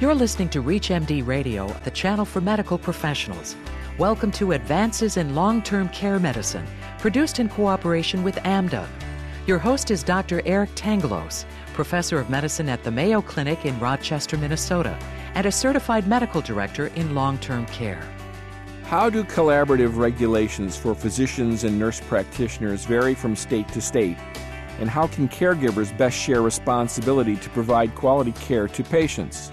You're listening to ReachMD Radio, the channel for medical professionals. Welcome to Advances in Long Term Care Medicine, produced in cooperation with AMDA. Your host is Dr. Eric Tangalos, professor of medicine at the Mayo Clinic in Rochester, Minnesota, and a certified medical director in long term care. How do collaborative regulations for physicians and nurse practitioners vary from state to state? And how can caregivers best share responsibility to provide quality care to patients?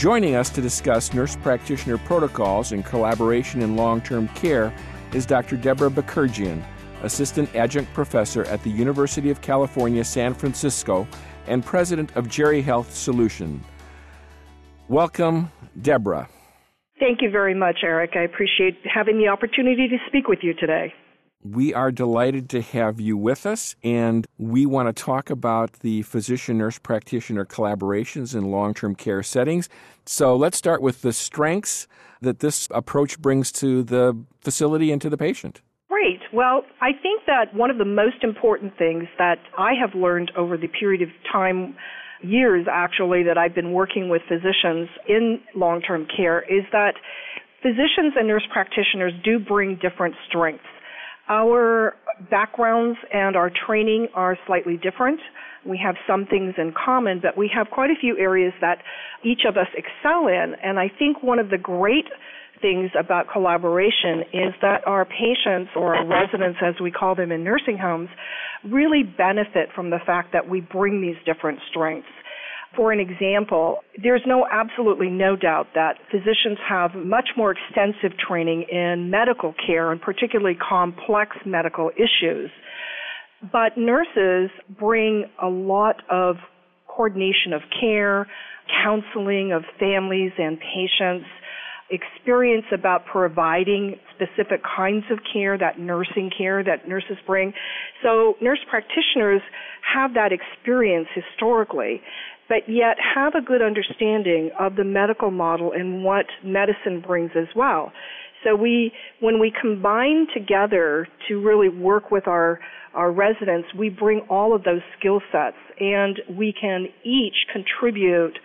Joining us to discuss nurse practitioner protocols and collaboration in long term care is Dr. Deborah Bakerjian, Assistant Adjunct Professor at the University of California, San Francisco, and President of Jerry Health Solution. Welcome, Deborah. Thank you very much, Eric. I appreciate having the opportunity to speak with you today. We are delighted to have you with us, and we want to talk about the physician nurse practitioner collaborations in long term care settings. So let's start with the strengths that this approach brings to the facility and to the patient. Great. Well, I think that one of the most important things that I have learned over the period of time, years actually, that I've been working with physicians in long term care is that physicians and nurse practitioners do bring different strengths. Our backgrounds and our training are slightly different. We have some things in common, but we have quite a few areas that each of us excel in. And I think one of the great things about collaboration is that our patients or our residents, as we call them in nursing homes, really benefit from the fact that we bring these different strengths. For an example, there's no absolutely no doubt that physicians have much more extensive training in medical care and particularly complex medical issues. But nurses bring a lot of coordination of care, counseling of families and patients, experience about providing specific kinds of care, that nursing care that nurses bring. So nurse practitioners have that experience historically but yet have a good understanding of the medical model and what medicine brings as well. So we, when we combine together to really work with our, our residents, we bring all of those skill sets and we can each contribute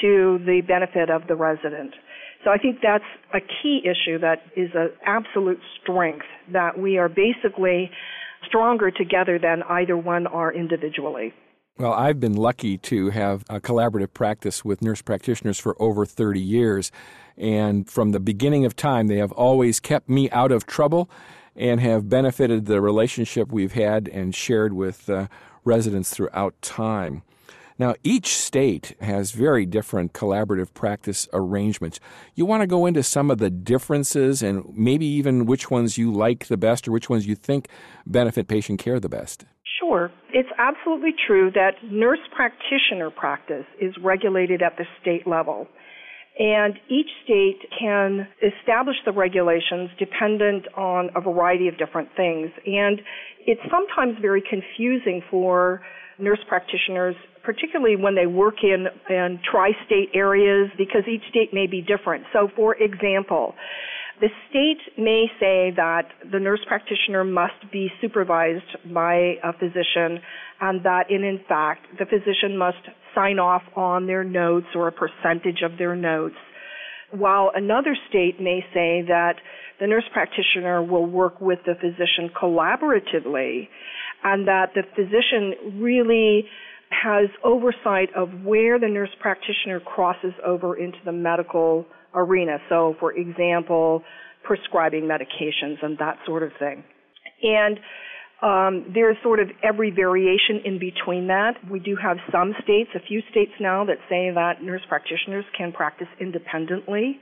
to the benefit of the resident. So I think that's a key issue that is an absolute strength that we are basically stronger together than either one are individually. Well, I've been lucky to have a collaborative practice with nurse practitioners for over 30 years. And from the beginning of time, they have always kept me out of trouble and have benefited the relationship we've had and shared with uh, residents throughout time. Now, each state has very different collaborative practice arrangements. You want to go into some of the differences and maybe even which ones you like the best or which ones you think benefit patient care the best. Sure. It's absolutely true that nurse practitioner practice is regulated at the state level. And each state can establish the regulations dependent on a variety of different things. And it's sometimes very confusing for nurse practitioners, particularly when they work in, in tri-state areas, because each state may be different. So for example, the state may say that the nurse practitioner must be supervised by a physician and that in, in fact the physician must sign off on their notes or a percentage of their notes. While another state may say that the nurse practitioner will work with the physician collaboratively and that the physician really has oversight of where the nurse practitioner crosses over into the medical arena. So, for example, prescribing medications and that sort of thing. And um, there's sort of every variation in between that. We do have some states, a few states now, that say that nurse practitioners can practice independently.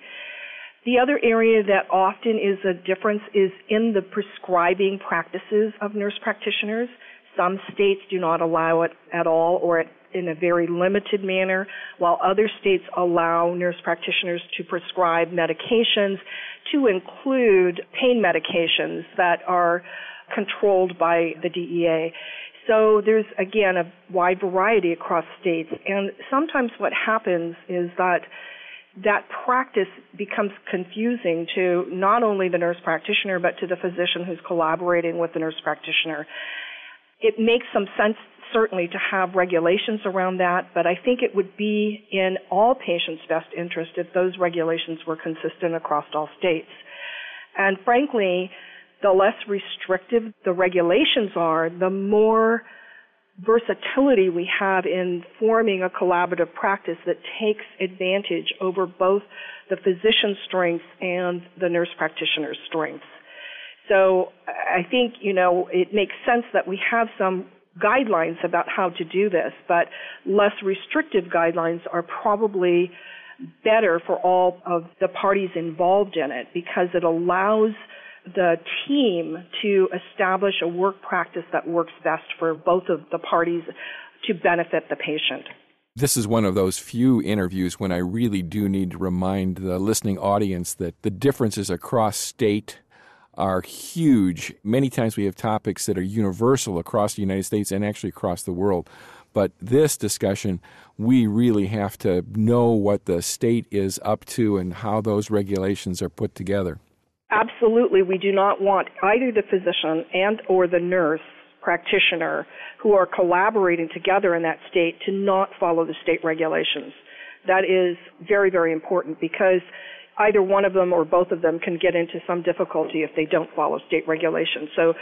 The other area that often is a difference is in the prescribing practices of nurse practitioners. Some states do not allow it at all or in a very limited manner, while other states allow nurse practitioners to prescribe medications to include pain medications that are controlled by the DEA. So there's again a wide variety across states and sometimes what happens is that that practice becomes confusing to not only the nurse practitioner but to the physician who's collaborating with the nurse practitioner. It makes some sense certainly to have regulations around that, but I think it would be in all patients' best interest if those regulations were consistent across all states. And frankly, the less restrictive the regulations are, the more versatility we have in forming a collaborative practice that takes advantage over both the physician's strengths and the nurse practitioner's strengths. So I think, you know, it makes sense that we have some guidelines about how to do this, but less restrictive guidelines are probably better for all of the parties involved in it because it allows the team to establish a work practice that works best for both of the parties to benefit the patient. This is one of those few interviews when I really do need to remind the listening audience that the differences across state are huge. Many times we have topics that are universal across the United States and actually across the world. But this discussion, we really have to know what the state is up to and how those regulations are put together. Absolutely, we do not want either the physician and or the nurse practitioner who are collaborating together in that state to not follow the state regulations. That is very, very important because either one of them or both of them can get into some difficulty if they don't follow state regulations. So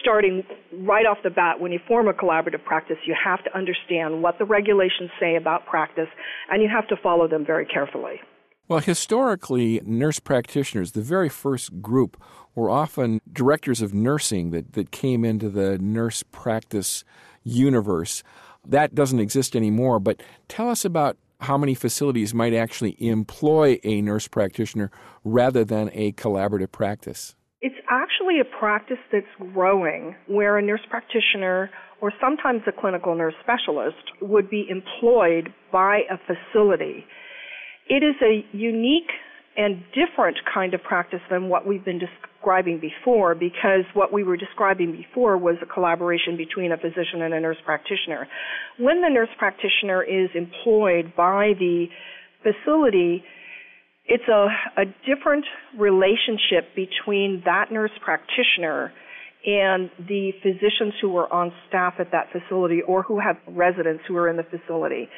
starting right off the bat, when you form a collaborative practice, you have to understand what the regulations say about practice and you have to follow them very carefully. Well, historically, nurse practitioners, the very first group, were often directors of nursing that, that came into the nurse practice universe. That doesn't exist anymore, but tell us about how many facilities might actually employ a nurse practitioner rather than a collaborative practice. It's actually a practice that's growing where a nurse practitioner or sometimes a clinical nurse specialist would be employed by a facility it is a unique and different kind of practice than what we've been describing before because what we were describing before was a collaboration between a physician and a nurse practitioner. When the nurse practitioner is employed by the facility, it's a, a different relationship between that nurse practitioner and the physicians who are on staff at that facility or who have residents who are in the facility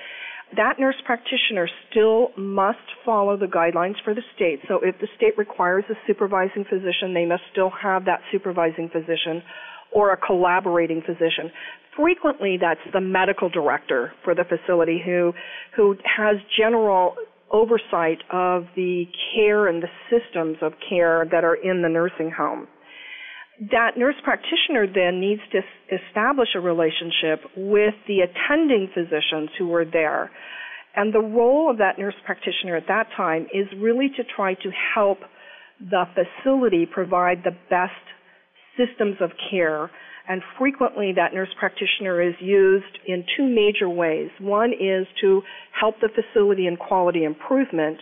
that nurse practitioner still must follow the guidelines for the state. So if the state requires a supervising physician, they must still have that supervising physician or a collaborating physician. Frequently that's the medical director for the facility who who has general oversight of the care and the systems of care that are in the nursing home that nurse practitioner then needs to establish a relationship with the attending physicians who are there. And the role of that nurse practitioner at that time is really to try to help the facility provide the best systems of care. And frequently that nurse practitioner is used in two major ways. One is to help the facility in quality improvement.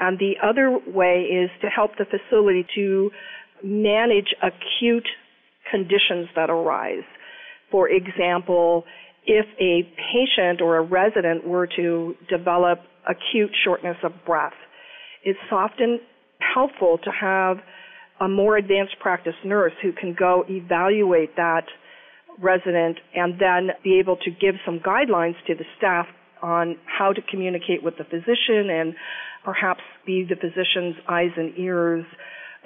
And the other way is to help the facility to manage acute conditions that arise. For example, if a patient or a resident were to develop acute shortness of breath, it's often helpful to have a more advanced practice nurse who can go evaluate that resident and then be able to give some guidelines to the staff on how to communicate with the physician and perhaps be the physician's eyes and ears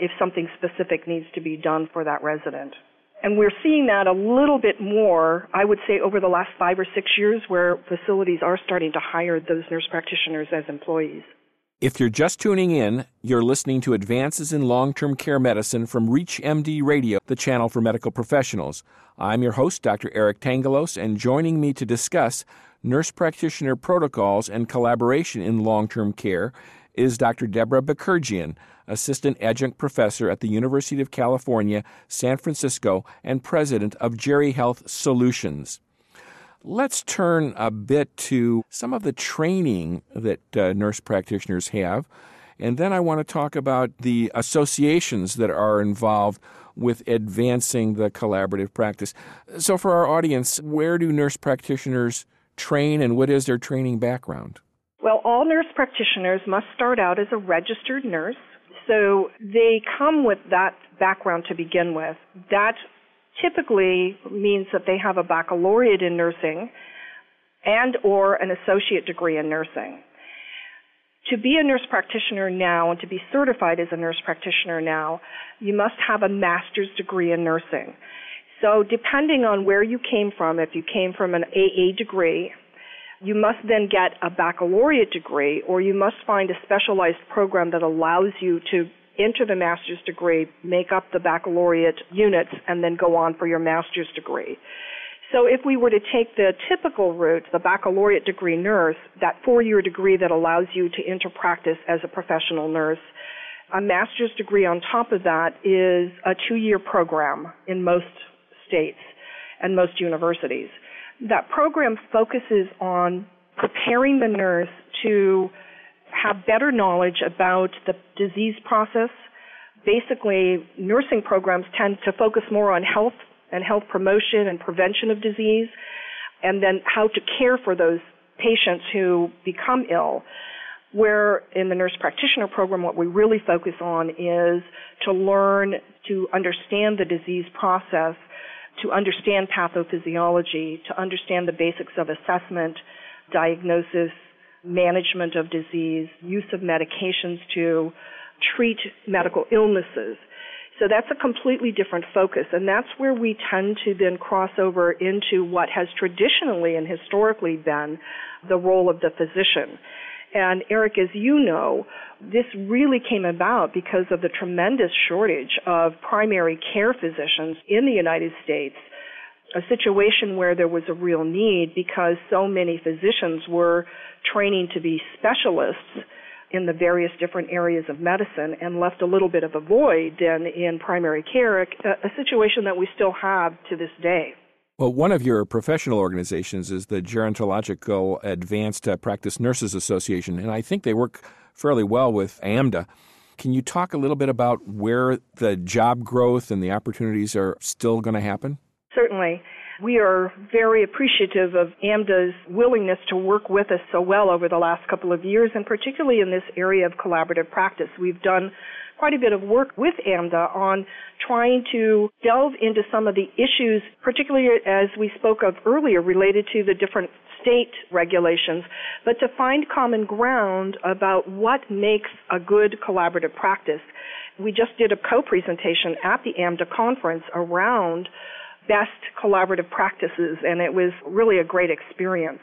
if something specific needs to be done for that resident. And we're seeing that a little bit more, I would say, over the last five or six years, where facilities are starting to hire those nurse practitioners as employees. If you're just tuning in, you're listening to Advances in Long Term Care Medicine from ReachMD Radio, the channel for medical professionals. I'm your host, Dr. Eric Tangalos, and joining me to discuss nurse practitioner protocols and collaboration in long term care is Dr. Deborah Bakerjian, Assistant Adjunct Professor at the University of California, San Francisco, and President of Jerry Health Solutions. Let's turn a bit to some of the training that uh, nurse practitioners have. And then I want to talk about the associations that are involved with advancing the collaborative practice. So, for our audience, where do nurse practitioners train and what is their training background? Well, all nurse practitioners must start out as a registered nurse. So they come with that background to begin with. That typically means that they have a baccalaureate in nursing and or an associate degree in nursing. To be a nurse practitioner now and to be certified as a nurse practitioner now, you must have a master's degree in nursing. So depending on where you came from, if you came from an AA degree, you must then get a baccalaureate degree or you must find a specialized program that allows you to enter the master's degree, make up the baccalaureate units, and then go on for your master's degree. So if we were to take the typical route, the baccalaureate degree nurse, that four-year degree that allows you to enter practice as a professional nurse, a master's degree on top of that is a two-year program in most states and most universities. That program focuses on preparing the nurse to have better knowledge about the disease process. Basically, nursing programs tend to focus more on health and health promotion and prevention of disease, and then how to care for those patients who become ill. Where in the nurse practitioner program, what we really focus on is to learn to understand the disease process, to understand pathophysiology, to understand the basics of assessment, diagnosis, management of disease, use of medications to treat medical illnesses. So that's a completely different focus, and that's where we tend to then cross over into what has traditionally and historically been the role of the physician. And Eric, as you know, this really came about because of the tremendous shortage of primary care physicians in the United States a situation where there was a real need because so many physicians were training to be specialists in the various different areas of medicine and left a little bit of a void then in primary care, a, a situation that we still have to this day. Well, one of your professional organizations is the Gerontological Advanced uh, Practice Nurses Association, and I think they work fairly well with AMDA. Can you talk a little bit about where the job growth and the opportunities are still going to happen? Certainly. We are very appreciative of AMDA's willingness to work with us so well over the last couple of years, and particularly in this area of collaborative practice. We've done quite a bit of work with AMDA on trying to delve into some of the issues, particularly as we spoke of earlier, related to the different state regulations, but to find common ground about what makes a good collaborative practice. We just did a co-presentation at the AMDA conference around best collaborative practices, and it was really a great experience.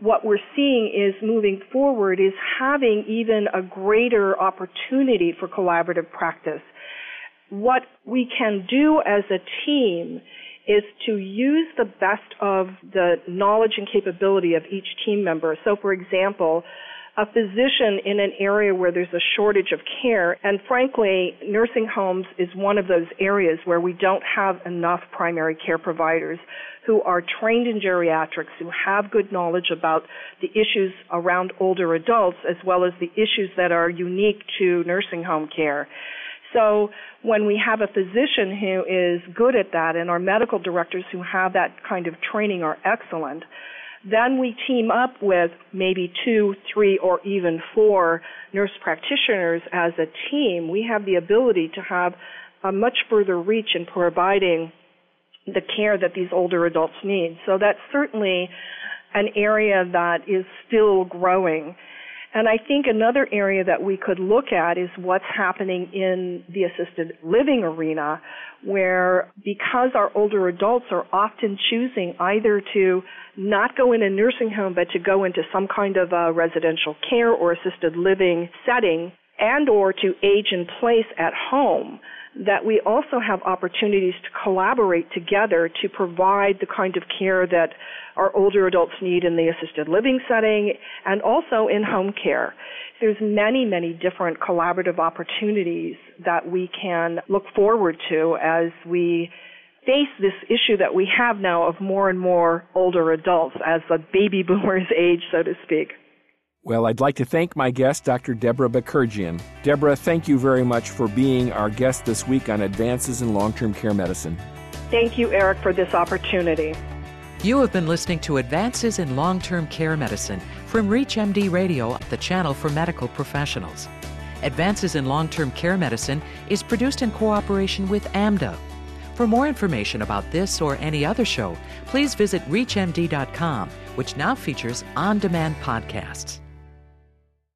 What we're seeing is moving forward is having even a greater opportunity for collaborative practice. What we can do as a team is to use the best of the knowledge and capability of each team member. So for example, a physician in an area where there's a shortage of care. And frankly, nursing homes is one of those areas where we don't have enough primary care providers who are trained in geriatrics, who have good knowledge about the issues around older adults as well as the issues that are unique to nursing home care. So when we have a physician who is good at that and our medical directors who have that kind of training are excellent, then we team up with maybe two, three, or even four nurse practitioners as a team. We have the ability to have a much further reach in providing the care that these older adults need. So that's certainly an area that is still growing. And I think another area that we could look at is what's happening in the assisted living arena, where because our older adults are often choosing either to not go in a nursing home, but to go into some kind of a residential care or assisted living setting, and or to age in place at home, that we also have opportunities to collaborate together to provide the kind of care that our older adults need in the assisted living setting and also in home care. There's many, many different collaborative opportunities that we can look forward to as we face this issue that we have now of more and more older adults as the baby boomers age, so to speak. Well, I'd like to thank my guest, Dr. Deborah Bakerjian. Deborah, thank you very much for being our guest this week on Advances in Long Term Care Medicine. Thank you, Eric, for this opportunity. You have been listening to Advances in Long Term Care Medicine from ReachMD Radio, the channel for medical professionals. Advances in Long Term Care Medicine is produced in cooperation with AMDA. For more information about this or any other show, please visit ReachMD.com, which now features on demand podcasts.